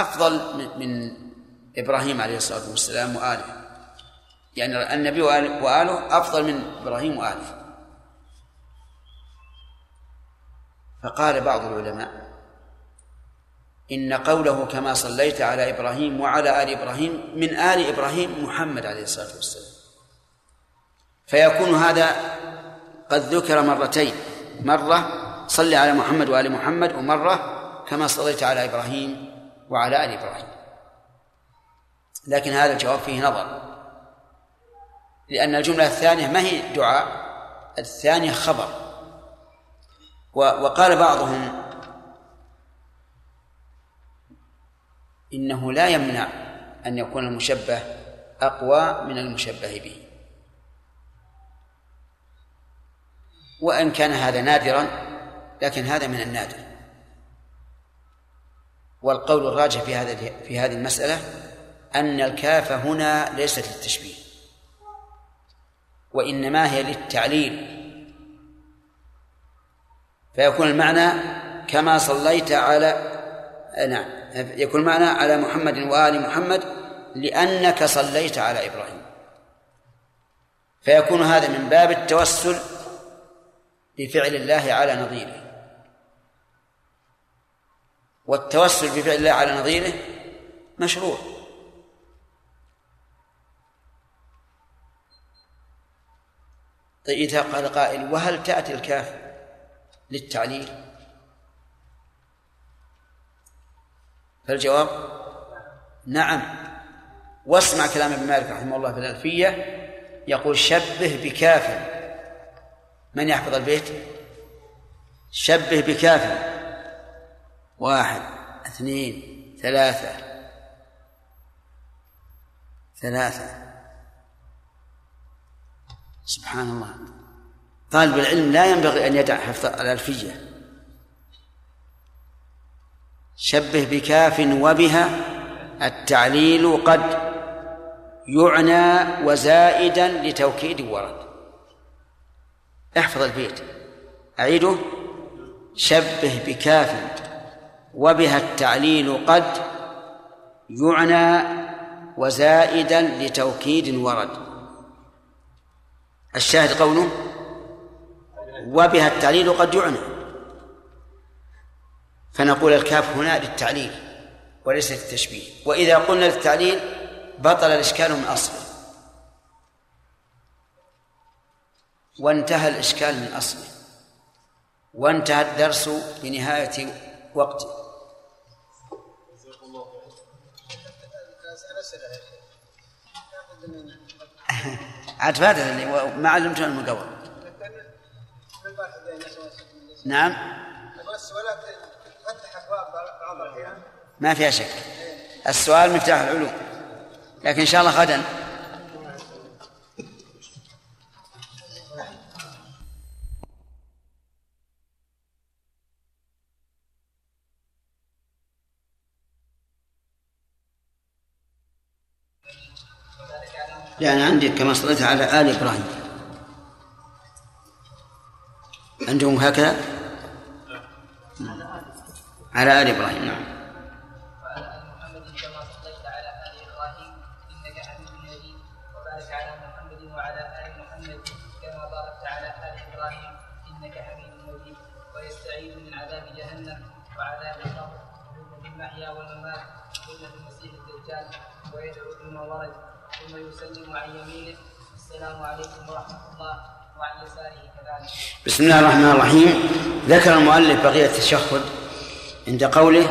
أفضل من إبراهيم عليه الصلاة والسلام وآله. يعني النبي وآله أفضل من إبراهيم وآله. فقال بعض العلماء إن قوله كما صليت على إبراهيم وعلى آل إبراهيم من آل إبراهيم محمد عليه الصلاة والسلام. فيكون هذا قد ذكر مرتين. مرة صل على محمد وآل محمد ومرة كما صليت على إبراهيم وعلى آل إبراهيم. لكن هذا الجواب فيه نظر. لأن الجملة الثانية ما هي دعاء الثانية خبر. وقال بعضهم إنه لا يمنع أن يكون المشبه أقوى من المشبه به. وإن كان هذا نادرا لكن هذا من النادر. والقول الراجح في هذا في هذه المسألة أن الكاف هنا ليست للتشبيه وإنما هي للتعليل. فيكون المعنى كما صليت على نعم. يكون المعنى على محمد وآل محمد لأنك صليت على إبراهيم. فيكون هذا من باب التوسل بفعل الله على نظيره. والتوسل بفعل الله على نظيره مشروع. طيب إذا قال قائل وهل تأتي الكاف للتعليل؟ فالجواب نعم. واسمع كلام ابن مالك رحمه الله في الألفية يقول شبه بكاف. من يحفظ البيت؟ شبه بكاف. واحد اثنين ثلاثة. ثلاثة. سبحان الله. طالب العلم لا ينبغي أن يدع حفظ الألفية. شبه بكاف وبها التعليل قد يعنى وزائدا لتوكيد ورد. احفظ البيت. أعيده. شبه بكاف. وبها التعليل قد يعنى وزائدا لتوكيد ورد. الشاهد قوله وبها التعليل قد يعنى. فنقول الكاف هنا للتعليل وليس للتشبيه. وإذا قلنا للتعليل بطل الإشكال من أصله وانتهى الإشكال من أصله وانتهى الدرس بنهاية وقته عاد فاتت ما علمتنا المقوى نعم. ما فيها شك. السؤال مفتاح العلوم لكن إن شاء الله غدا. يعني عندي كما صليت على آل إبراهيم. عندهم هكذا؟ على آل إبراهيم نعم. بسم الله الرحمن الرحيم. ذكر المؤلف بقية التشهد عند قوله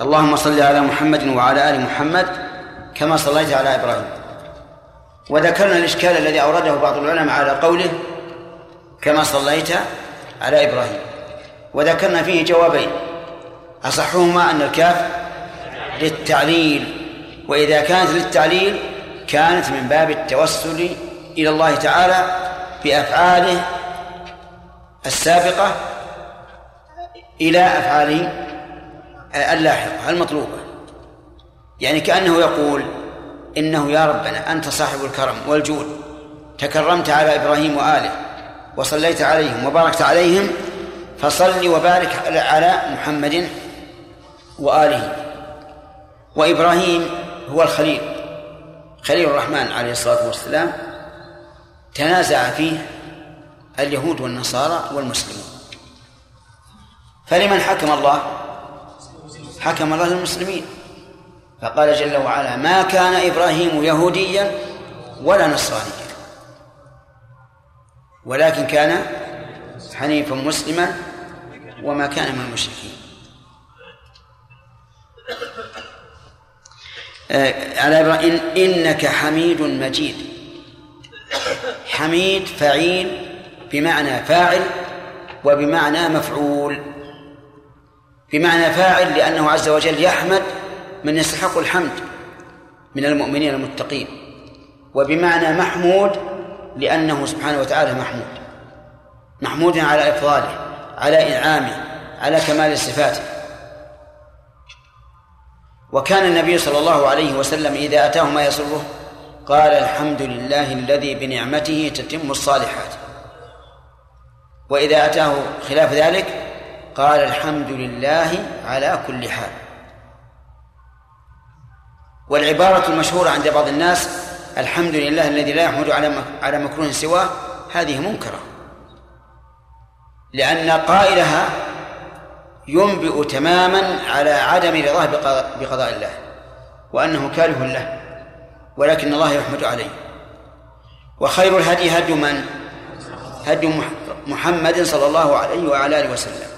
اللهم صل على محمد وعلى آل محمد كما صليت على إبراهيم. وذكرنا الإشكال الذي أورده بعض العلماء على قوله كما صليت على إبراهيم. وذكرنا فيه جوابين أصحهما أن الكاف للتعليل وإذا كانت للتعليل كانت من باب التوسل إلى الله تعالى بأفعاله السابقة إلى أفعاله اللاحقة المطلوبة. يعني كأنه يقول إنه يا ربنا أنت صاحب الكرم والجود. تكرمت على إبراهيم وآله وصليت عليهم وباركت عليهم فصل وبارك على محمد وآله. وإبراهيم هو الخليل خليل الرحمن عليه الصلاة والسلام تنازع فيه اليهود والنصارى والمسلمون. فلمن حكم الله؟ حكم الله للمسلمين. فقال جل وعلا ما كان إبراهيم يهوديا ولا نصرانيا. ولكن كان حنيفا مسلما وما كان من المشركين. آه، على إنك حميد مجيد. حميد فعيل بمعنى فاعل وبمعنى مفعول. بمعنى فاعل لأنه عز وجل يحمد من يستحق الحمد من المؤمنين المتقين وبمعنى محمود لأنه سبحانه وتعالى محمود. محمود على إفضاله على إنعامه على كمال صفاته. وكان النبي صلى الله عليه وسلم إذا أتاه ما يسره قال الحمد لله الذي بنعمته تتم الصالحات. وإذا أتاه خلاف ذلك قال الحمد لله على كل حال. والعبارة المشهورة عند بعض الناس الحمد لله الذي لا يحمد على على مكروه سواه هذه منكرة. لأن قائلها ينبئ تماما على عدم رضاه بقضاء الله وأنه كاره له ولكن الله يحمد عليه. وخير الهدي هدي من؟ هدي محمد صلى الله عليه وعلى آله وسلم.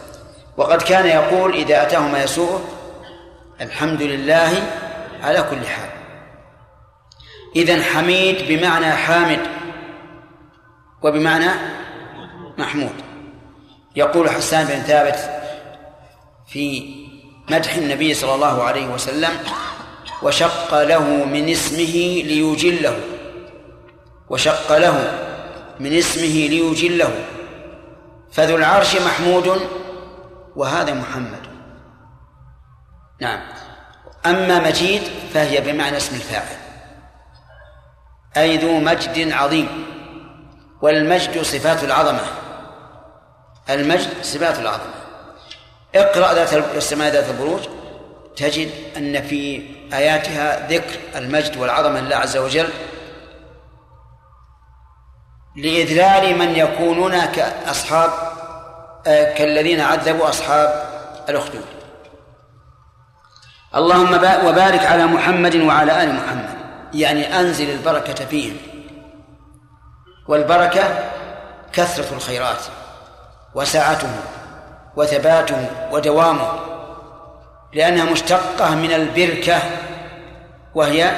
وقد كان يقول إذا أتاه ما يسوءه الحمد لله على كل حال. إذن حميد بمعنى حامد وبمعنى محمود. يقول حسان بن ثابت في مدح النبي صلى الله عليه وسلم وشق له من اسمه ليجله. وشق له من اسمه ليجله. فذو العرش محمود وهذا محمد. نعم. أما مجيد فهي بمعنى اسم الفاعل. أي ذو مجد عظيم. والمجد صفات العظمة. المجد صفات العظمة. اقرأ ذات السماء ذات البروج. تجد أن في آياتها ذكر المجد والعظمة لله عز وجل. لإذلال من يكونون كأصحاب آه، كالذين عذبوا أصحاب الأخدود. اللهم وبارك على محمد وعلى آل محمد. يعني أنزل البركة فيهم. والبركة كثرة الخيرات وسعته وثباته ودوامه لأنها مشتقة من البركة وهي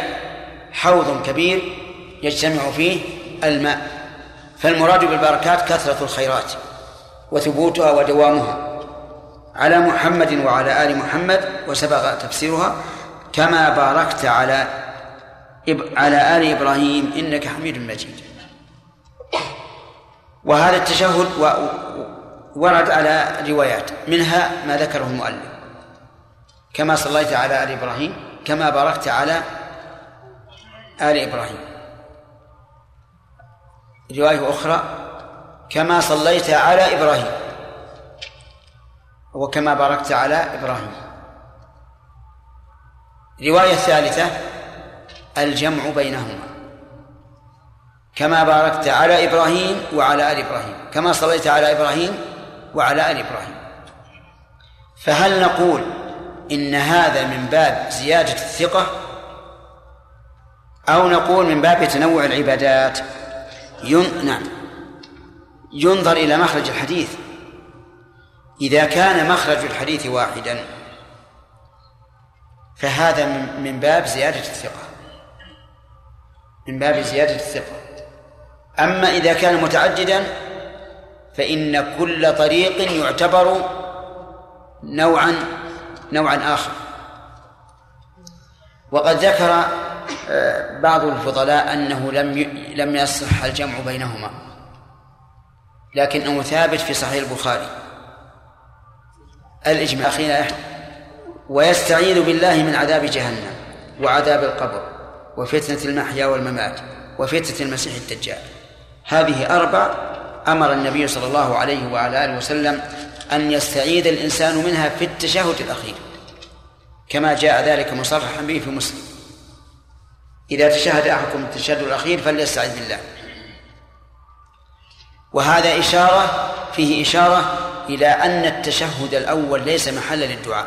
حوض كبير يجتمع فيه الماء. فالمراد بالبركات كثرة الخيرات وثبوتها ودوامها. على محمد وعلى آل محمد وسبق تفسيرها كما باركت على على آل إبراهيم إنك حميد مجيد. وهذا التشهد ورد على روايات منها ما ذكره المؤلف. كما صليت على آل إبراهيم كما باركت على آل إبراهيم. رواية أخرى كما صليت على إبراهيم وكما باركت على إبراهيم. رواية ثالثة الجمع بينهما. كما باركت على إبراهيم وعلى آل إبراهيم كما صليت على إبراهيم وعلى آل إبراهيم. فهل نقول إن هذا من باب زيادة الثقة؟ أو نقول من باب تنوع العبادات؟ ين... نعم. ينظر إلى مخرج الحديث. إذا كان مخرج الحديث واحدا فهذا من باب زيادة الثقة. من باب زيادة الثقة. أما إذا كان متعددا فإن كل طريق يعتبر نوعا نوعا آخر. وقد ذكر بعض الفضلاء أنه لم لم يصح الجمع بينهما. لكنه ثابت في صحيح البخاري. الإجماع أخينا ويستعيذ بالله من عذاب جهنم وعذاب القبر وفتنة المحيا والممات وفتنة المسيح الدجال. هذه أربع أمر النبي صلى الله عليه وعلى آله وسلم أن يستعيذ الإنسان منها في التشهد الأخير. كما جاء ذلك مصرحا به في مسلم. إذا تشهد أحدكم التشهد الأخير فليستعذ بالله. وهذا إشارة فيه إشارة إلى أن التشهد الأول ليس محلا للدعاء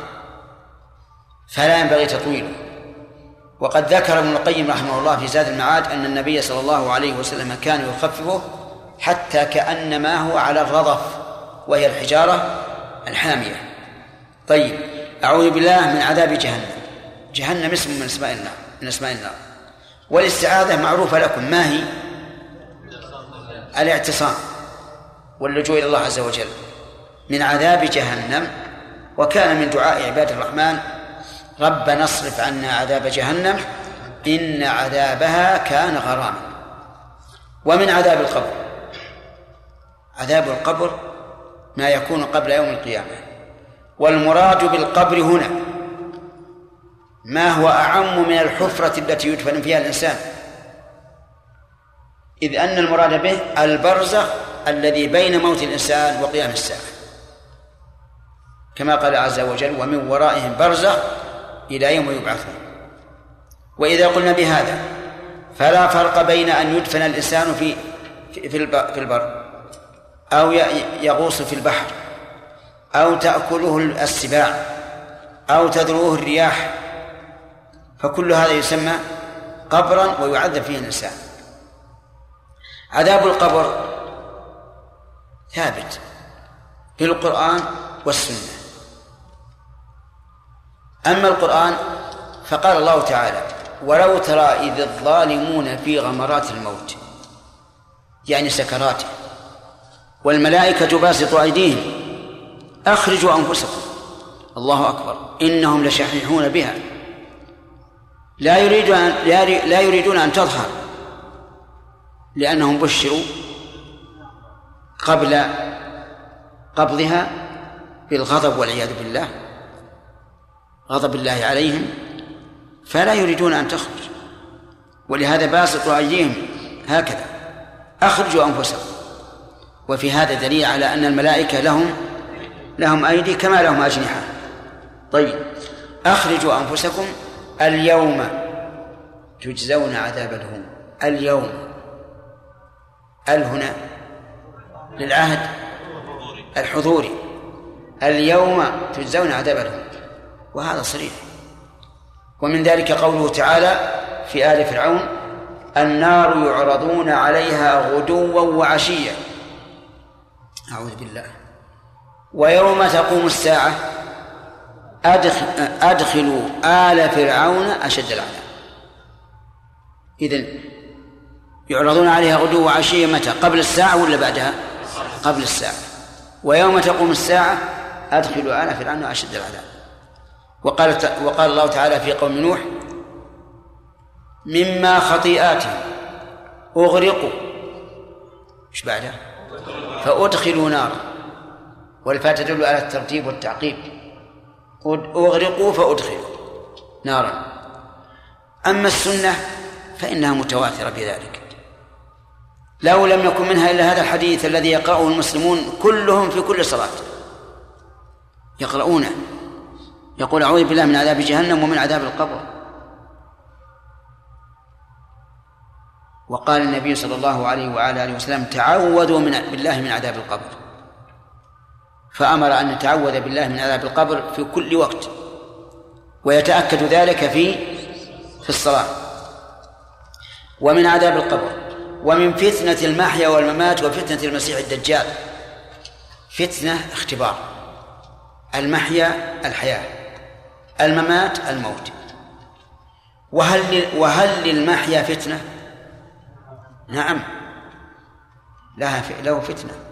فلا ينبغي تطويله. وقد ذكر ابن القيم رحمه الله في زاد المعاد أن النبي صلى الله عليه وسلم كان يخففه حتى كأنما هو على الرضف وهي الحجارة الحامية. طيب أعوذ بالله من عذاب جهنم. جهنم اسم من أسماء النار من أسماء النار والاستعاذة معروفة لكم. ما هي؟ الاعتصام واللجوء إلى الله عز وجل من عذاب جهنم. وكان من دعاء عباد الرحمن ربنا اصرف عنا عذاب جهنم إن عذابها كان غراما. ومن عذاب القبر عذاب القبر ما يكون قبل يوم القيامة. والمراد بالقبر هنا ما هو أعم من الحفرة التي يدفن فيها الإنسان؟ إذ أن المراد به البرزخ الذي بين موت الإنسان وقيام الساعة. كما قال عز وجل ومن ورائهم برزخ إلى يوم يبعثون وإذا قلنا بهذا فلا فرق بين أن يدفن الإنسان في في في البر أو يغوص في البحر أو تأكله السباع أو تذروه الرياح فكل هذا يسمى قبرا ويعذب فيه الإنسان. عذاب القبر ثابت في القرآن والسنة. أما القرآن فقال الله تعالى ولو ترى إذ الظالمون في غمرات الموت يعني سكراته والملائكة باسطوا أيديهم أخرجوا أنفسكم. الله أكبر. إنهم لشحيحون بها. لا يريدون أن لا يريدون أن تظهر لأنهم بشروا قبل قبضها بالغضب والعياذ بالله غضب الله عليهم فلا يريدون أن تخرج. ولهذا باسطوا أيديهم هكذا. أخرجوا أنفسكم. وفي هذا دليل على أن الملائكة لهم لهم أيدي كما لهم أجنحة. طيب أخرجوا أنفسكم اليوم تجزون عذاب الهون. اليوم. ال هنا للعهد؟ الحضوري. اليوم تجزون عذاب الهون. وهذا صريح. ومن ذلك قوله تعالى في آل فرعون النار يعرضون عليها غدوا وعشيا. أعوذ بالله. ويوم تقوم الساعة أدخل أدخلوا آل فرعون أشد العذاب. إذن يعرضون عليها غدو وعشية متى؟ قبل الساعة ولا بعدها؟ قبل الساعة. ويوم تقوم الساعة أدخلوا آل فرعون أشد العذاب. وقال وقال الله تعالى في قوم نوح مما خطيئاتهم أغرقوا إيش بعدها؟ فأدخلوا نارا. والفاء تدل على الترتيب والتعقيب. أغرقوا فأدخلوا نارا. أما السنة فإنها متواترة بذلك. لو لم يكن منها إلا هذا الحديث الذي يقرأه المسلمون كلهم في كل صلاة. يقرؤونه. يقول أعوذ بالله من عذاب جهنم ومن عذاب القبر. وقال النبي صلى الله عليه وعلى آله وسلم تعوذوا من بالله من عذاب القبر. فأمر أن نتعوذ بالله من عذاب القبر في كل وقت ويتأكد ذلك في في الصلاة. ومن عذاب القبر ومن فتنة المحيا والممات وفتنة المسيح الدجال. فتنة اختبار. المحيا الحياة. الممات الموت. وهل وهل للمحيا فتنة؟ نعم. لها له فتنة.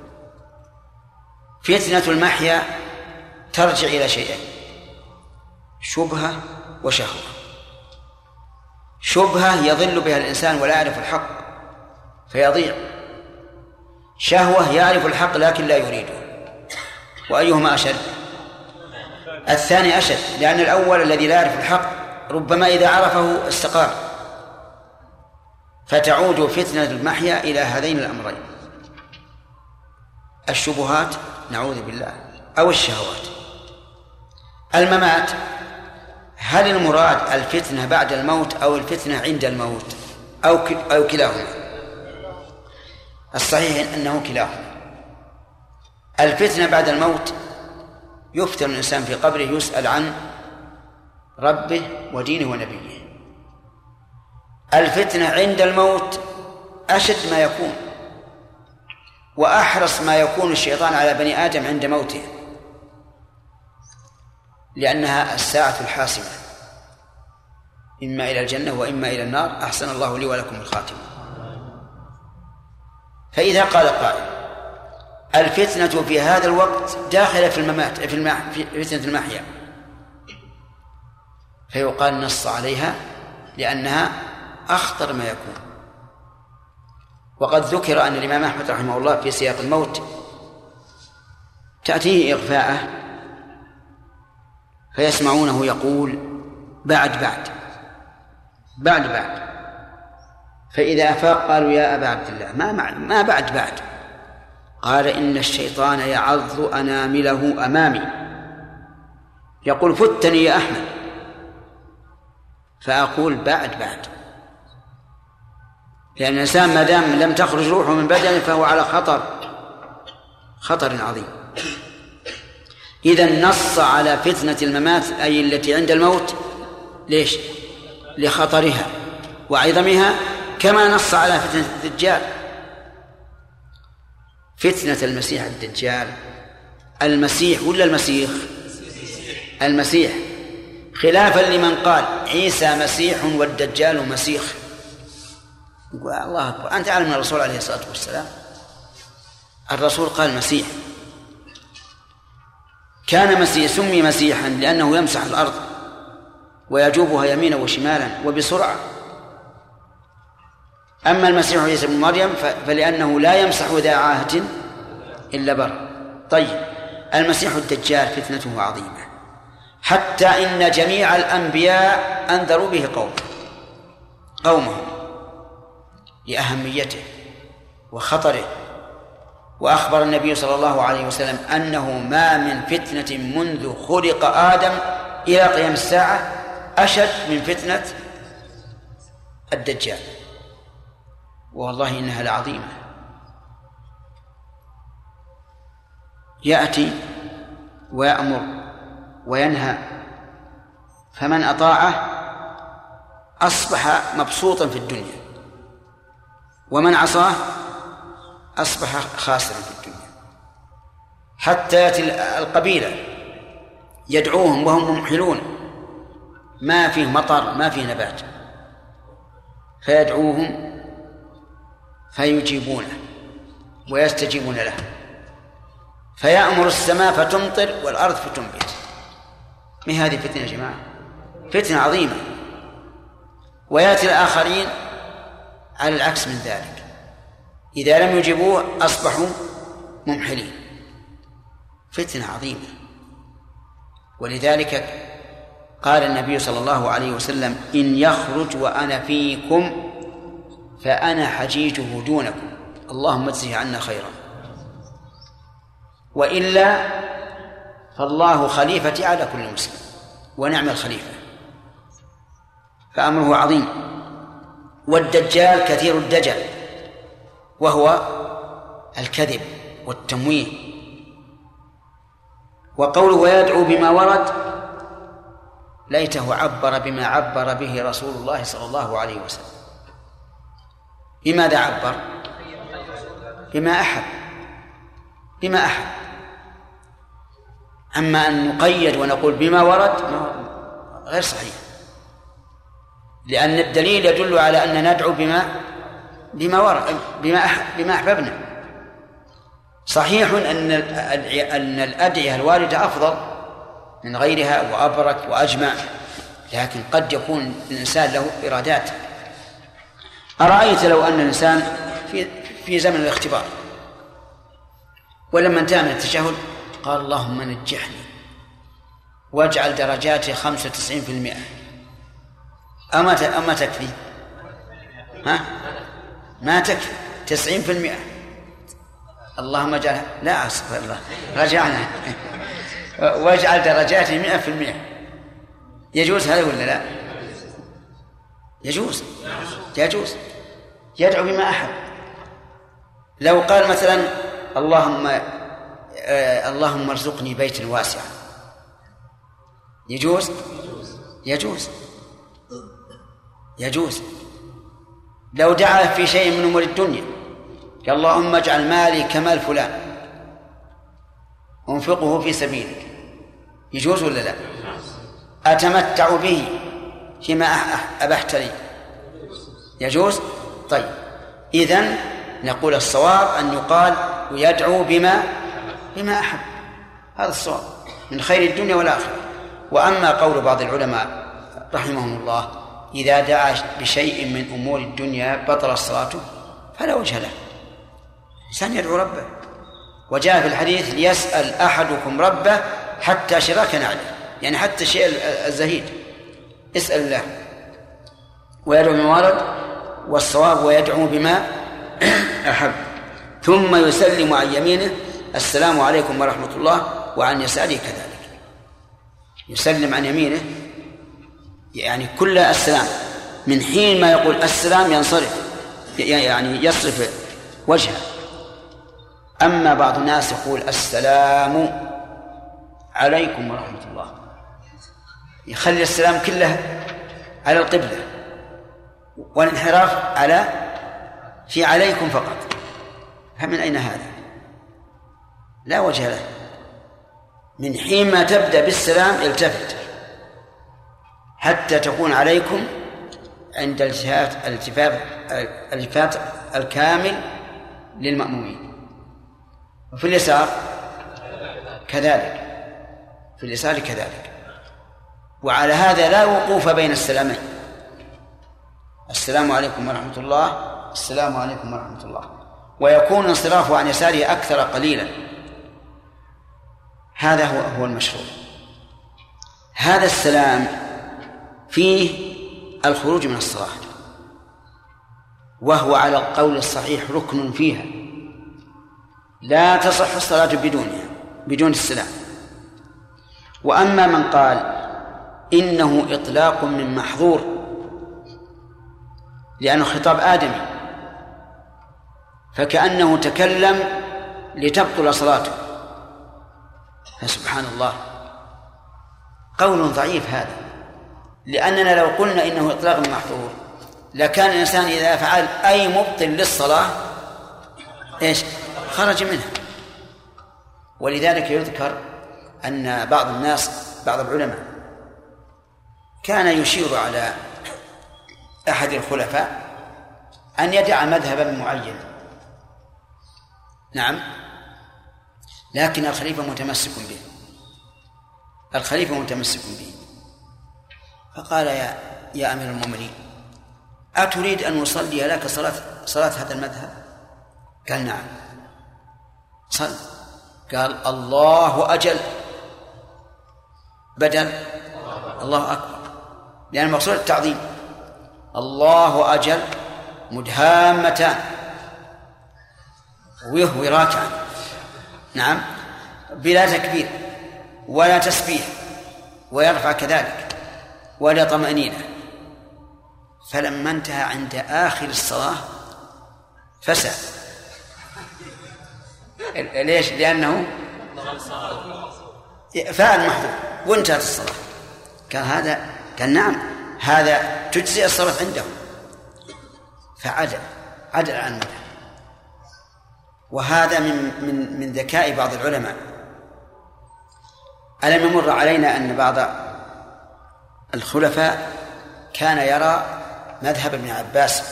فتنة المحيا ترجع إلى شيئين شبهة وشهوة. شبهة يضل بها الإنسان ولا يعرف الحق فيضيع. شهوة يعرف الحق لكن لا يريده. وأيهما أشد؟ الثاني أشد لأن الأول الذي لا يعرف الحق ربما إذا عرفه استقام. فتعود فتنة المحيا إلى هذين الأمرين. الشبهات نعوذ بالله أو الشهوات. الممات هل المراد الفتنة بعد الموت أو الفتنة عند الموت؟ أو أو كلاهما. الصحيح أنه كلاهما. الفتنة بعد الموت يفتن الإنسان في قبره يسأل عن ربه ودينه ونبيه. الفتنة عند الموت أشد ما يكون. وأحرص ما يكون الشيطان على بني آدم عند موته لأنها الساعة الحاسمة إما إلى الجنة وإما إلى النار أحسن الله لي ولكم الخاتمة. فإذا قال قائل الفتنة في هذا الوقت داخلة في الممات في, المح في فتنة المحيا. فيقال نص عليها لأنها أخطر ما يكون. وقد ذكر أن الإمام أحمد رحمه الله في سياق الموت تأتيه إغفاءه فيسمعونه يقول بعد بعد بعد بعد. فإذا أفاق قالوا يا أبا عبد الله ما ما بعد بعد؟ قال إن الشيطان يعض أنامله أمامي. يقول فتني يا أحمد. فأقول بعد بعد. لأن الإنسان ما دام لم تخرج روحه من بدنه فهو على خطر خطر عظيم. إذا نص على فتنة الممات أي التي عند الموت ليش؟ لخطرها وعظمها كما نص على فتنة الدجال. فتنة المسيح الدجال. المسيح ولا المسيح؟ المسيح. خلافا لمن قال عيسى مسيح والدجال مسيح. يقول الله أكبر. أنت أعلم من الرسول عليه الصلاة والسلام الرسول قال مسيح. كان مسيح سمي مسيحا لأنه يمسح الأرض ويجوبها يمينا وشمالا وبسرعة. أما المسيح عيسى بن مريم فلأنه لا يمسح ذا عاهة إلا بر. طيب المسيح الدجال فتنته عظيمة. حتى إن جميع الأنبياء أنذروا به قوم قومهم. لأهميته وخطره وأخبر النبي صلى الله عليه وسلم أنه ما من فتنة منذ خلق آدم إلى قيام الساعة أشد من فتنة الدجال. والله إنها لعظيمة. يأتي ويأمر وينهى فمن أطاعه أصبح مبسوطا في الدنيا. ومن عصاه أصبح خاسرا في الدنيا. حتى يأتي القبيلة يدعوهم وهم ممحلون. ما فيه مطر ما فيه نبات. فيدعوهم فيجيبونه ويستجيبون له. فيأمر السماء فتمطر والأرض فتنبت. ما هذه فتنة يا جماعة؟ فتنة عظيمة. ويأتي الآخرين على العكس من ذلك. إذا لم يجيبوه أصبحوا ممحلين. فتنة عظيمة. ولذلك قال النبي صلى الله عليه وسلم إن يخرج وأنا فيكم فأنا حجيجه دونكم. اللهم اجزه عنا خيرا. وإلا فالله خليفتي على كل مسلم ونعم الخليفة. فأمره عظيم. والدجال كثير الدجل وهو الكذب والتمويه. وقوله ويدعو بما ورد ليته عبر بما عبر به رسول الله صلى الله عليه وسلم. بماذا عبر؟ بما أحب. بما أحب. أما أن نقيد ونقول بما ورد غير صحيح. لأن الدليل يدل على أن ندعو بما بما ورد بما بما أحببنا. صحيح أن أن الأدعية الواردة أفضل من غيرها وأبرك وأجمع لكن قد يكون الإنسان له إرادات. أرأيت لو أن الإنسان في في زمن الاختبار ولما انتهى من التشهد قال اللهم نجحني واجعل درجاتي خمسة وتسعين في المئة. أما أما تكفي. ها؟ ما تكفي. تسعين في المئة. اللهم اجعل لا أستغفر الله. رجعنا. واجعل درجاتي مئة في المئة. يجوز هذا ولا لا؟ يجوز. يجوز. يدعو بما أحب. لو قال مثلا اللهم آه اللهم ارزقني بيتا واسعا. يجوز؟ يجوز. يجوز. لو دعا في شيء من أمور الدنيا قال اللهم اجعل مالي كمال فلان أنفقه في سبيلك. يجوز ولا لا؟ أتمتع به فيما أبحت لي. يجوز؟ طيب. إذن نقول الصواب أن يقال ويدعو بما بما أحب. هذا الصواب. من خير الدنيا والآخرة. وأما قول بعض العلماء رحمهم الله إذا دعا بشيء من أمور الدنيا بطل صلاته فلا وجه له. الإنسان يدعو ربه. وجاء في الحديث ليسأل أحدكم ربه حتى شراك نعله. يعني حتى الشيء الزهيد. اسأل الله ويدعو بما ورد والصواب ويدعو بما أحب. ثم يسلم عن يمينه السلام عليكم ورحمة الله وعن يساره كذلك. يسلم عن يمينه يعني كل السلام. من حين ما يقول السلام ينصرف يعني يصرف وجهه. أما بعض الناس يقول السلام عليكم ورحمة الله. يخلي السلام كله على القبلة والانحراف على في عليكم فقط. فمن أين هذا؟ لا وجه له. من حين ما تبدأ بالسلام التفت. حتى تكون عليكم عند التفات الالتفات الالتفات الكامل للمأمومين. وفي اليسار كذلك. في اليسار كذلك. وعلى هذا لا وقوف بين السلامين. السلام عليكم ورحمة الله. السلام عليكم ورحمة الله. ويكون انصرافه عن يساره أكثر قليلا. هذا هو هو المشروع. هذا السلام فيه الخروج من الصلاة. وهو على القول الصحيح ركن فيها. لا تصح الصلاة بدونها بدون السلام. وأما من قال إنه إطلاق من محظور لأنه خطاب آدمي فكأنه تكلم لتبطل صلاته. فسبحان الله. قول ضعيف هذا. لأننا لو قلنا إنه إطلاق محظور لكان الإنسان إذا فعل أي مبطل للصلاة إيش؟ خرج منها ولذلك يذكر أن بعض الناس بعض العلماء كان يشير على أحد الخلفاء أن يدع مذهبا معينا. نعم. لكن الخليفة متمسك به. الخليفة متمسك به. فقال يا يا أمير المؤمنين أتريد أن أصلي لك صلاه صلاة هذا المذهب؟ قال نعم. صل. قال الله أجل. بدل. الله أكبر. لأن المقصود التعظيم. الله أجل مدهامتان ويهوي راكعا. نعم. بلا تكبير. ولا تسبيح. ويرفع كذلك. ولا طمأنينة. فلما انتهى عند آخر الصلاة فسى ليش؟ لأنه فعل محظور وانتهت الصلاة. قال هذا قال نعم هذا تجزي الصلاة عندهم. فعدل عدل عن المذهب وهذا من من من ذكاء بعض العلماء. ألم يمر علينا أن بعض الخلفاء كان يرى مذهب ابن عباس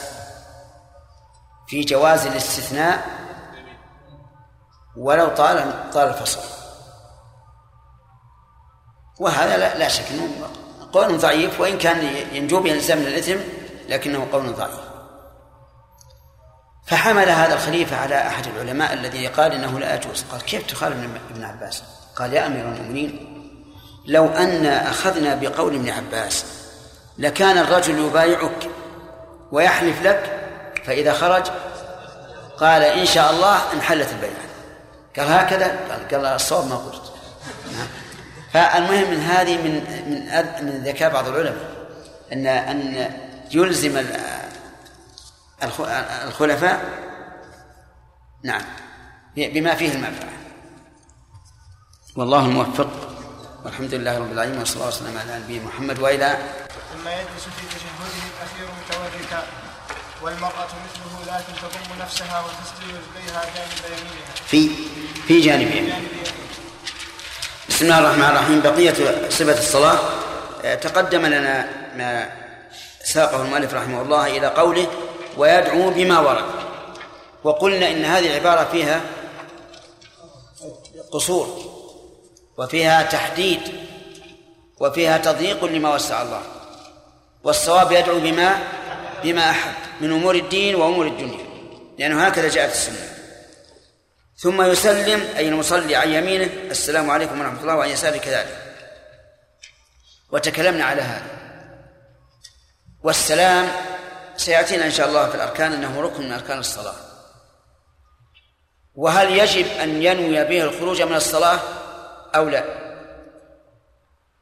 في جواز الاستثناء ولو طال طال الفصل. وهذا لا, لا شك إنه قول ضعيف وإن كان ينجو به الانسان من الإثم لكنه قول ضعيف. فحمل هذا الخليفة على أحد العلماء الذي قال إنه لا يجوز. قال كيف تخالف ابن عباس؟ قال يا أمير المؤمنين لو أن أخذنا بقول ابن عباس لكان الرجل يبايعك ويحلف لك فإذا خرج قال إن شاء الله انحلت البيعة. قال هكذا؟ قال قال الصواب ما قلت. نعم. فالمهم من هذه من من من ذكاء بعض العلماء إن إن يلزم الخلفاء نعم بما فيه المنفعة. والله الموفق. والحمد لله رب العالمين الله وسلم على نبينا محمد والى ثم يجلس في تشهده الأخير متوركا والمرأة مثله لكن تضم نفسها وتسجل رجليها جانب يمينها. في في جانب بسم الله الرحمن الرحيم. بقية صفة الصلاة. آه، تقدم لنا ما ساقه المؤلف رحمه الله إلى قوله ويدعو بما ورد وقلنا إن هذه العبارة فيها قصور. وفيها تحديد وفيها تضييق لما وسع الله. والصواب يدعو بما بما أحب من أمور الدين وأمور الدنيا. لأنه هكذا جاءت السنة. ثم يسلم أي المصلي عن يمينه السلام عليكم ورحمة الله وعن يساره كذلك. وتكلمنا على هذا. والسلام سيأتينا إن شاء الله في الأركان أنه ركن من أركان الصلاة. وهل يجب أن ينوي به الخروج من الصلاة؟ أو لا؟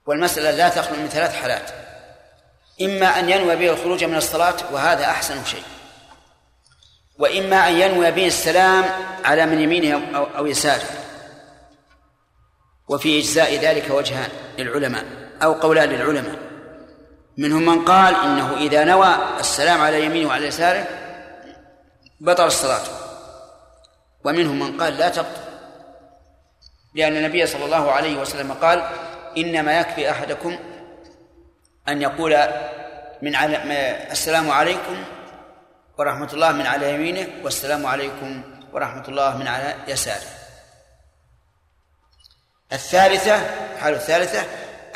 والمسألة لا تخلو من ثلاث حالات. إما أن ينوي به الخروج من الصلاة وهذا أحسن شيء. وإما أن ينوي به السلام على من يمينه أو, يساره. وفي إجزاء ذلك وجهان للعلماء أو قولان للعلماء. منهم من قال إنه إذا نوى السلام على يمينه وعلى يساره بطل الصلاة. ومنهم من قال لا تبطل. لأن النبي صلى الله عليه وسلم قال إنما يكفي أحدكم أن يقول من على السلام عليكم ورحمة الله من على يمينه والسلام عليكم ورحمة الله من على يساره. الثالثة الحالة الثالثة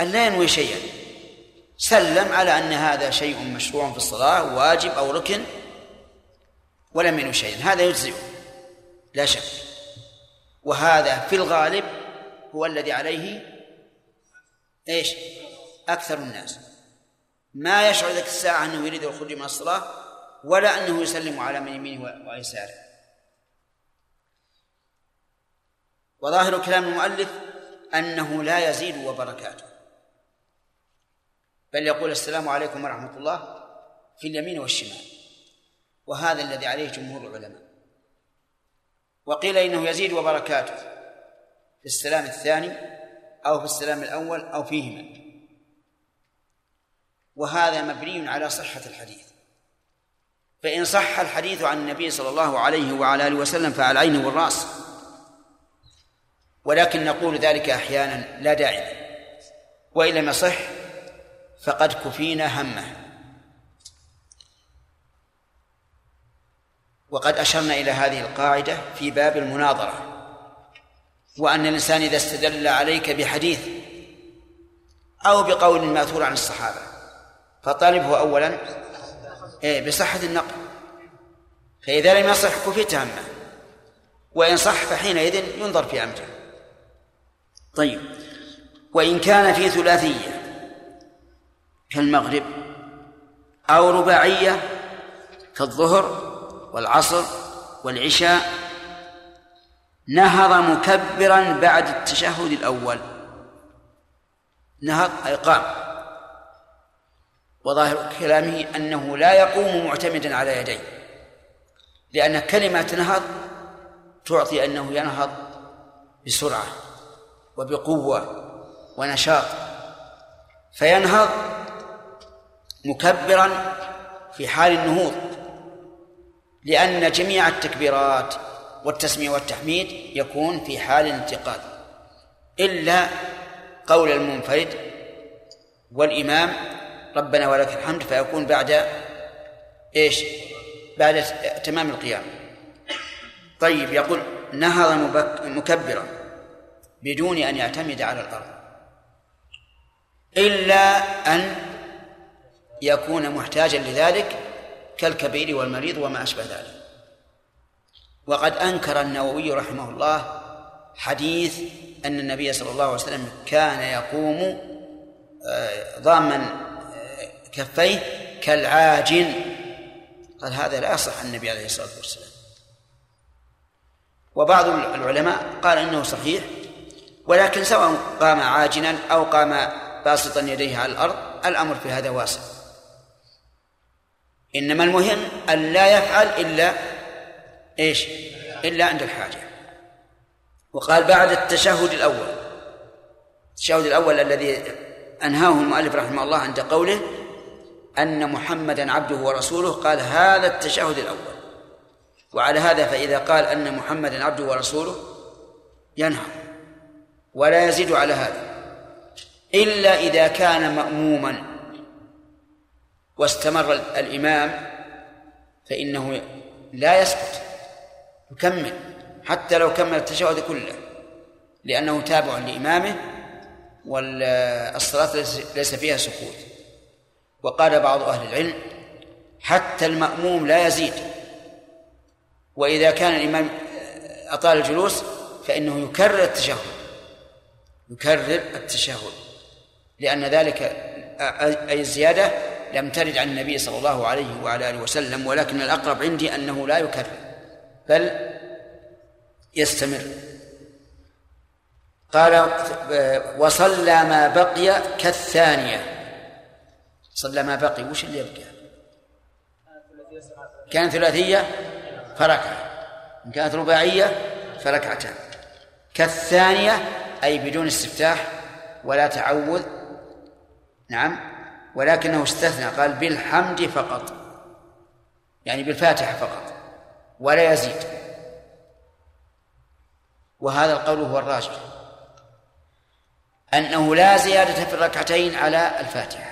أن لا ينوي شيئا. سلم على أن هذا شيء مشروع في الصلاة واجب أو ركن ولم ينوي شيئا. هذا يجزئه. لا شك. وهذا في الغالب هو الذي عليه إيش؟ أكثر الناس. ما يشعر ذلك الساعة أنه يريد الخروج من الصلاة ولا أنه يسلم على من يمينه ويساره. وظاهر كلام المؤلف أنه لا يزيد وبركاته. بل يقول السلام عليكم ورحمة الله في اليمين والشمال. وهذا الذي عليه جمهور العلماء. وقيل إنه يزيد وبركاته في السلام الثاني أو في السلام الأول أو فيهما. وهذا مبني على صحة الحديث. فإن صح الحديث عن النبي صلى الله عليه وعلى آله وسلم فعلى العين والرأس. ولكن نقول ذلك أحيانا لا داعي وإن لم يصح فقد كفينا همه. وقد أشرنا إلى هذه القاعدة في باب المناظرة. وأن الإنسان إذا استدل عليك بحديث أو بقول مأثور عن الصحابة فطالبه أولا إيه بصحة النقل. فإذا لم يصح كفيت همه وإن صح فحينئذ ينظر في أمره. طيب وإن كان في ثلاثية كالمغرب أو رباعية كالظهر والعصر والعشاء نهض مكبرا بعد التشهد الأول. نهض أي قام. وظاهر كلامه أنه لا يقوم معتمدا على يديه لأن كلمة نهض تعطي أنه ينهض بسرعة وبقوة ونشاط. فينهض مكبرا في حال النهوض. لأن جميع التكبيرات والتسمية والتحميد يكون في حال الانتقال إلا قول المنفرد والإمام ربنا ولك الحمد فيكون بعد إيش؟ بعد تمام القيام طيب يقول نهض مكبرا بدون أن يعتمد على الأرض إلا أن يكون محتاجا لذلك كالكبير والمريض وما أشبه ذلك. وقد أنكر النووي رحمه الله حديث أن النبي صلى الله عليه وسلم كان يقوم آه، ضاما كفيه كالعاجن قال هذا لا يصح النبي عليه الصلاة والسلام. وبعض العلماء قال إنه صحيح ولكن سواء قام عاجنا أو قام باسطا يديه على الأرض الأمر في هذا واسع. إنما المهم أن لا يفعل إلا إيش؟ إلا عند الحاجة. وقال بعد التشهد الأول. التشهد الأول الذي أنهاه المؤلف رحمه الله عند قوله أن محمدا عبده ورسوله قال هذا التشهد الأول. وعلى هذا فإذا قال أن محمدا عبده ورسوله ينهى. ولا يزيد على هذا. إلا إذا كان مأموما. واستمر الإمام فإنه لا يسكت يكمل حتى لو كمل التشهد كله لأنه تابع لإمامه والصلاة ليس فيها سكوت وقال بعض أهل العلم حتى المأموم لا يزيد. وإذا كان الإمام أطال الجلوس فإنه يكرر التشهد يكرر التشهد لأن ذلك أي الزيادة لم ترد عن النبي صلى الله عليه وعلى آله وسلم ولكن الأقرب عندي أنه لا يكرر بل يستمر. قال وصلى ما بقي كالثانية. صلى ما بقي وش اللي يبقى؟ كانت ثلاثية فركعة. إن كانت رباعية فركعتان. كالثانية أي بدون استفتاح ولا تعوذ. نعم. ولكنه استثنى قال بالحمد فقط. يعني بالفاتحة فقط ولا يزيد. وهذا القول هو الراجح. أنه لا زيادة في الركعتين على الفاتحة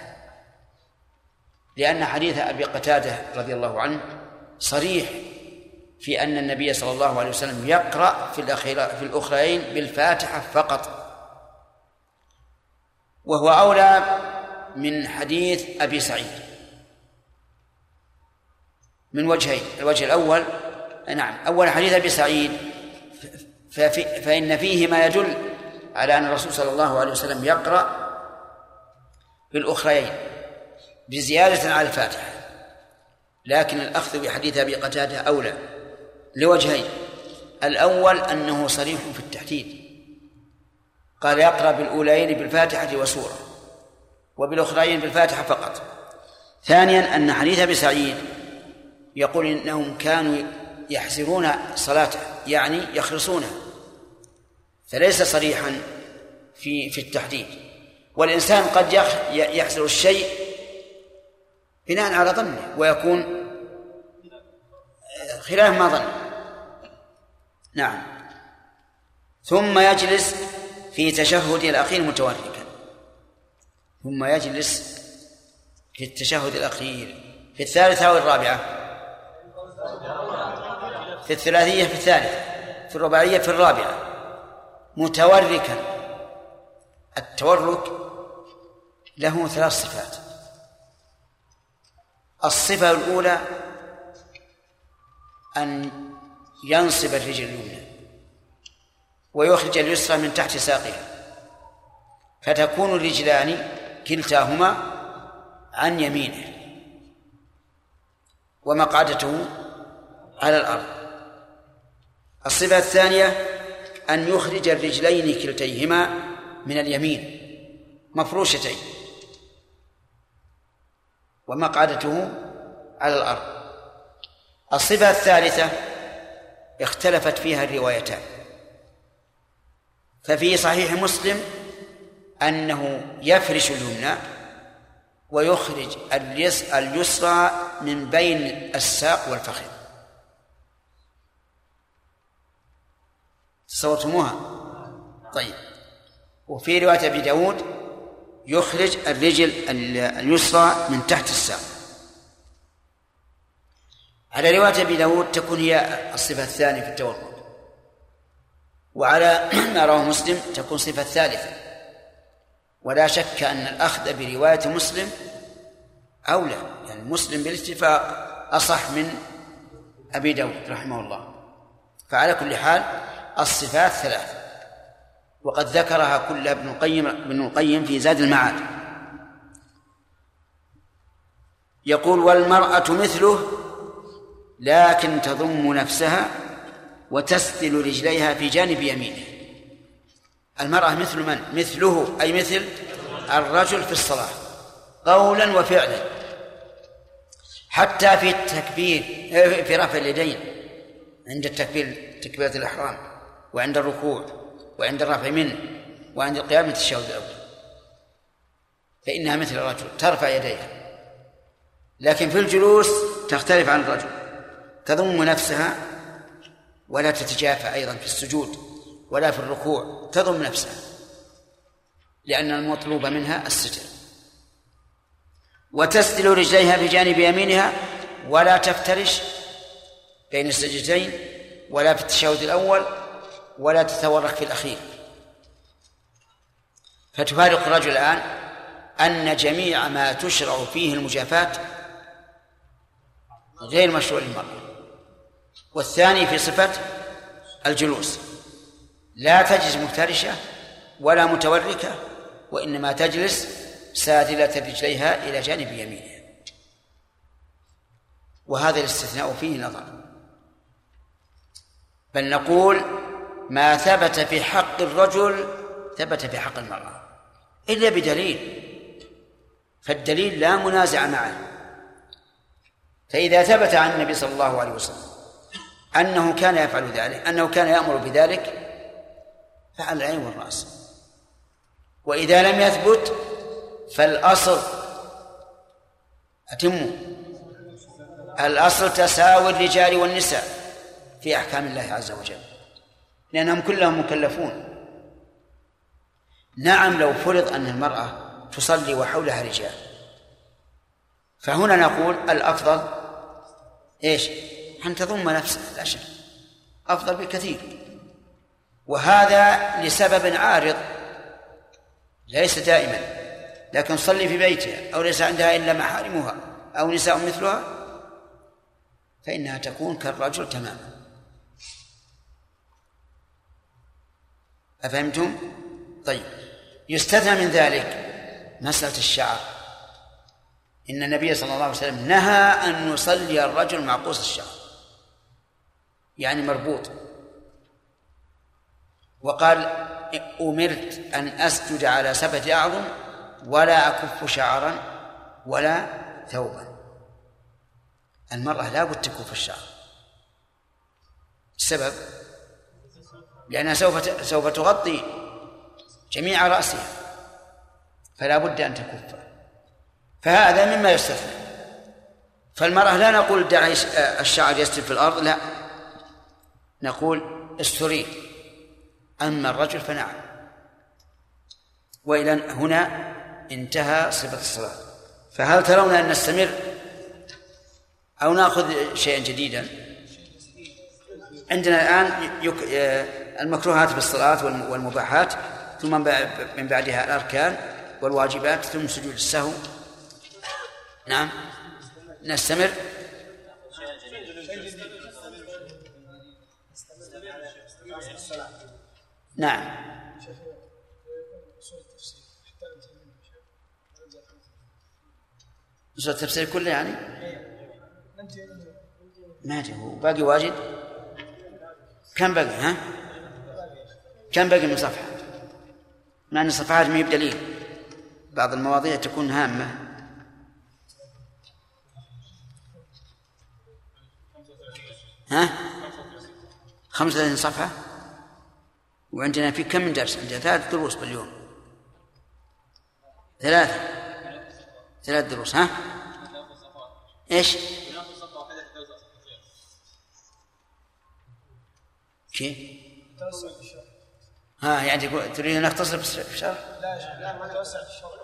لأن حديث أبي قتادة رضي الله عنه صريح في أن النبي صلى الله عليه وسلم يقرأ في في الأخرين بالفاتحة فقط. وهو أولى من حديث أبي سعيد. من وجهين الوجه الأول نعم أول حديث أبي سعيد فإن فيه ما يدل على أن الرسول صلى الله عليه وسلم يقرأ بالأخرين بزيادة على الفاتحة. لكن الأخذ بحديث أبي قتادة أولى لوجهين. الأول أنه صريح في التحديد. قال يقرأ بالأولين بالفاتحة وسورة. وبالأخرين بالفاتحة فقط. ثانيا أن حديث أبي سعيد يقول إنهم كانوا يحسرون صلاته يعني يخلصونها فليس صريحا في في التحديد. والإنسان قد يحسر الشيء بناء على ظنه ويكون خلاف ما ظن. نعم. ثم يجلس في تشهد الأخير متوركا ثم يجلس في التشهد الأخير في الثالثة أو الرابعة؟ في الثلاثية في الثالثة في الرباعية في الرابعة. متوركا. التورك له ثلاث صفات. الصفة الأولى أن ينصب الرجل اليمنى ويخرج اليسرى من تحت ساقها فتكون الرجلان كلتاهما عن يمينه ومقعدته على الأرض. الصفة الثانية أن يخرج الرجلين كلتيهما من اليمين مفروشتين ومقعدته على الأرض. الصفة الثالثة اختلفت فيها الروايتان. ففي صحيح مسلم أنه يفرش اليمنى ويخرج اليسرى من بين الساق والفخذ. تصورتموها؟ طيب. وفي رواية أبي داود يخرج الرجل اليسرى من تحت الساق. على رواية أبي داود تكون هي الصفة الثانية في التورط وعلى ما رواه مسلم تكون صفة ثالثة ولا شك أن الأخذ برواية مسلم أولى يعني مسلم بالاتفاق أصح من أبي داود رحمه الله. فعلى كل حال الصفات ثلاث وقد ذكرها كلها ابن القيم ابن القيم في زاد المعاد. يقول والمرأة مثله لكن تضم نفسها وتسدل رجليها في جانب يمينه. المرأة مثل من؟ مثله أي مثل الرجل في الصلاة قولا وفعلا حتى في التكبير في رفع اليدين عند التكبير تكبيرة الإحرام وعند الركوع وعند الرفع منه وعند القيام من الأول. فإنها مثل الرجل ترفع يديها. لكن في الجلوس تختلف عن الرجل تضم نفسها ولا تتجافى أيضا في السجود. ولا في الركوع تضم نفسها. لأن المطلوب منها الستر. وتسدل رجليها بجانب يمينها ولا تفترش بين السجدتين ولا في التشهد الأول ولا تتورك في الأخير. فتفارق الرجل الآن أن جميع ما تشرع فيه المجافاة غير مشروع للمرأة. والثاني في صفة الجلوس. لا تجلس مفترشة ولا متوركة وإنما تجلس سادلة رجليها إلى جانب يمينها وهذا الاستثناء فيه نظر. بل نقول ما ثبت في حق الرجل ثبت في حق المرأة إلا بدليل. فالدليل لا منازع معه. فإذا ثبت عن النبي صلى الله عليه وسلم أنه كان يفعل ذلك أنه كان يأمر بذلك فعلى العين والرأس. وإذا لم يثبت فالأصل أتموا الأصل تساوي الرجال والنساء في أحكام الله عز وجل. لأنهم كلهم مكلفون. نعم لو فرض أن المرأة تصلي وحولها رجال. فهنا نقول الأفضل إيش؟ أن تضم نفسها لا شك. أفضل بكثير. وهذا لسبب عارض ليس دائما لكن صلي في بيتها أو ليس عندها إلا محارمها أو نساء مثلها فإنها تكون كالرجل تماما. أفهمتم؟ طيب. يستثنى من ذلك مسألة الشعر. إن النبي صلى الله عليه وسلم نهى أن يصلي الرجل معقوس الشعر يعني مربوط. وقال أمرت أن أسجد على سبعة أعظم ولا أكف شعرا ولا ثوبا. المرأة لا بد تكف الشعر. السبب؟ لأنها سوف سوف تغطي جميع رأسها. فلا بد أن تكف. فهذا مما يستثنى. فالمرأة لا نقول دع الشعر يستر في الأرض لا. نقول استري أما الرجل فنعم. وإلى هنا انتهى صفة الصلاة. فهل ترون أن نستمر أو نأخذ شيئا جديدا؟ عندنا الآن المكروهات في الصلاة والمباحات ثم من بعدها الأركان والواجبات ثم سجود السهو. نعم. نستمر. نعم. سورة التفسير كله يعني؟ ما هو باقي واجد؟ كم باقي ها؟ كم باقي من صفحة؟ مع أن الصفحات ما بدليل. بعض المواضيع تكون هامة. ها؟ خمسة وثلاثين صفحة؟ وعندنا في كم من درس؟ عندنا ثلاث دروس باليوم. ثلاثة ثلاث دروس ها؟ إيش؟ كيف ها يعني تريد ان نختصر في الشرح؟ لا لا ما توسع في الشرح.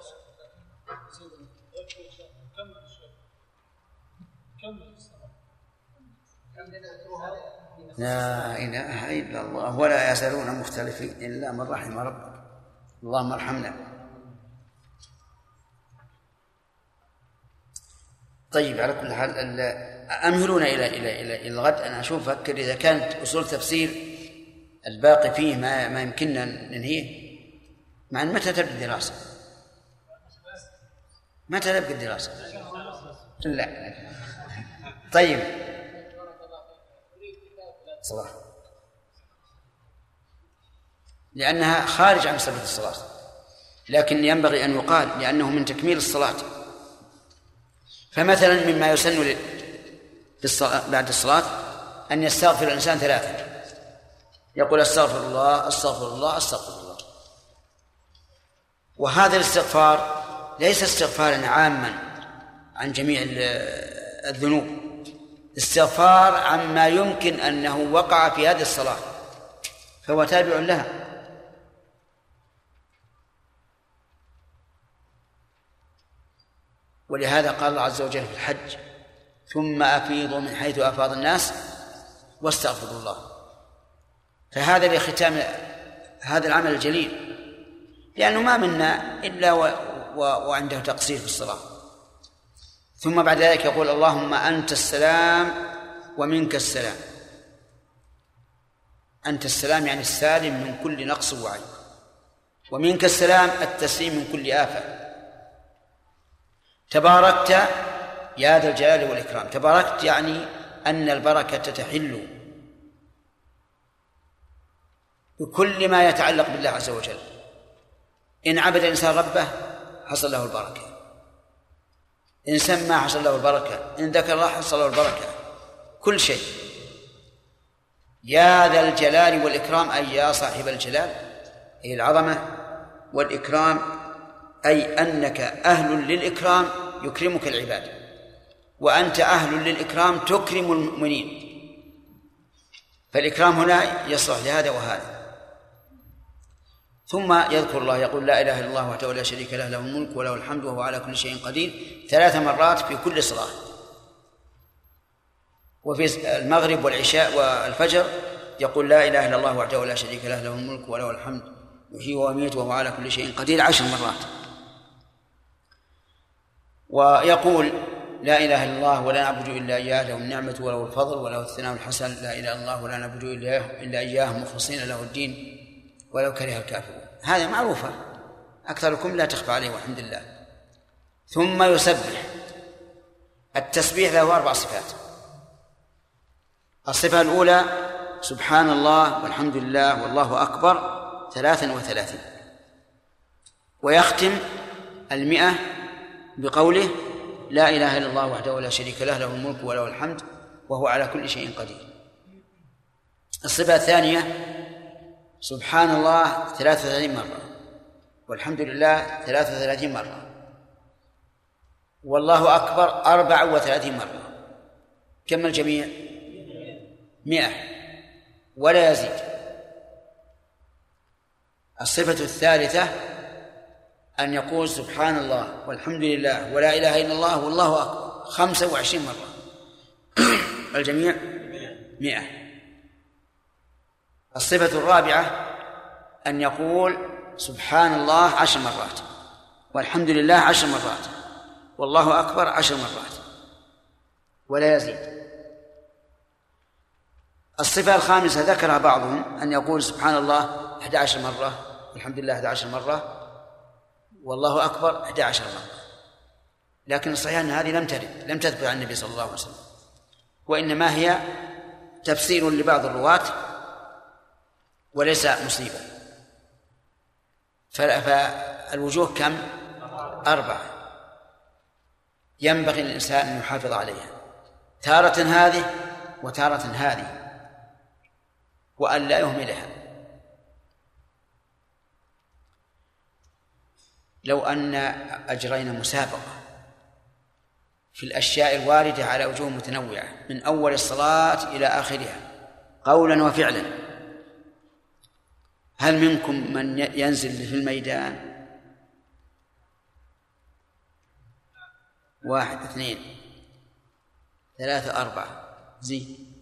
لا إله إلا الله ولا يزالون مختلفين. إلا من رحم ربك. اللهم ارحمنا. طيب على كل حال أمهلونا إلى إلى إلى الغد؟ أنا أشوف أفكر إذا كانت أصول تفسير الباقي فيه ما ما يمكننا ننهيه. مع متى تبدأ الدراسة؟ متى تبدأ الدراسة؟ لا. طيب. صلاح لأنها خارج عن صفة الصلاة. لكن ينبغي أن يقال لأنه من تكميل الصلاة. فمثلا مما يسن بعد الصلاة أن يستغفر الإنسان ثلاثا. يقول أستغفر الله أستغفر الله أستغفر الله. وهذا الاستغفار ليس استغفارا عاما عن جميع الذنوب. استغفار عما يمكن أنه وقع في هذه الصلاة. فهو تابع لها. ولهذا قال الله عز وجل في الحج ثم أفيضوا من حيث أفاض الناس واستغفروا الله. فهذا لختام هذا العمل الجليل. لأنه ما منا إلا و... و... وعنده تقصير في الصلاة. ثم بعد ذلك يقول اللهم أنت السلام ومنك السلام. أنت السلام يعني السالم من كل نقص وعيب. ومنك السلام التسليم من كل آفة. تباركت يا ذا الجلال والإكرام. تباركت يعني أن البركة تحل. بكل ما يتعلق بالله عز وجل. إن عبد الإنسان ربه حصل له البركة. إن سمى حصل له البركة إن ذكر الله حصل له البركة. كل شيء. يا ذا الجلال والإكرام أي يا صاحب الجلال أي العظمة والإكرام أي أنك أهل للإكرام يكرمك العباد. وأنت أهل للإكرام تكرم المؤمنين. فالإكرام هنا يصلح لهذا وهذا. ثم يذكر الله يقول لا إله إلا الله وحده لا شريك له له الملك وله الحمد وهو على كل شيء قدير. ثلاث مرات في كل صلاة. وفي المغرب والعشاء والفجر يقول لا إله إلا الله وحده لا شريك له له الملك وله الحمد يحيي ويميت وهو على كل شيء قدير. عشر مرات. ويقول لا إله إلا الله ولا نعبد إلا إياه له النعمة وله الفضل وله الثناء الحسن. لا إله إلا الله ولا نعبد إلا إياه مخلصين له الدين. ولو كره الكافرون. هذه معروفة. أكثركم لا تخفى عليه والحمد لله. ثم يسبح. التسبيح له أربع صفات. الصفة الأولى سبحان الله والحمد لله والله أكبر ثلاثا وثلاثين. ويختم المئة بقوله لا إله إلا الله وحده لا شريك له له الملك وله الحمد وهو على كل شيء قدير. الصفة الثانية سبحان الله ثلاثة وثلاثين مرة. والحمد لله ثلاثة وثلاثين مرة. والله أكبر أربع وثلاثين مرة. كم الجميع؟ مئة. ولا يزيد. الصفة الثالثة أن يقول سبحان الله والحمد لله ولا إله إلا الله والله أكبر. خمسة وعشرين مرة. الجميع؟ مئة. الصفة الرابعة أن يقول سبحان الله عشر مرات والحمد لله عشر مرات والله أكبر عشر مرات ولا يزيد. الصفة الخامسة ذكرها بعضهم أن يقول سبحان الله 11 مرة والحمد لله 11 مرة والله أكبر 11 مرة. لكن الصحيح أن هذه لم ترد لم تثبت عن النبي صلى الله عليه وسلم وإنما هي تفسير لبعض الرواة وليس مصيبة. فالوجوه كم؟ أربعة. ينبغي للإنسان أن يحافظ عليها. تارة هذه وتارة هذه وأن لا يهملها. لو أن أجرينا مسابقة في الأشياء الواردة على وجوه متنوعة من أول الصلاة إلى آخرها قولا وفعلا. هل منكم من ينزل في الميدان؟ واحد اثنين ثلاثة أربعة. زين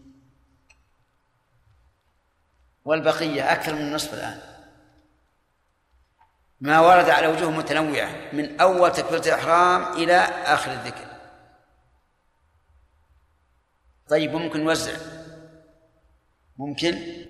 والبقية أكثر من النصف الآن. ما ورد على وجوه متنوعة من أول تكبيرة الإحرام إلى آخر الذكر. طيب ممكن نوزع ممكن؟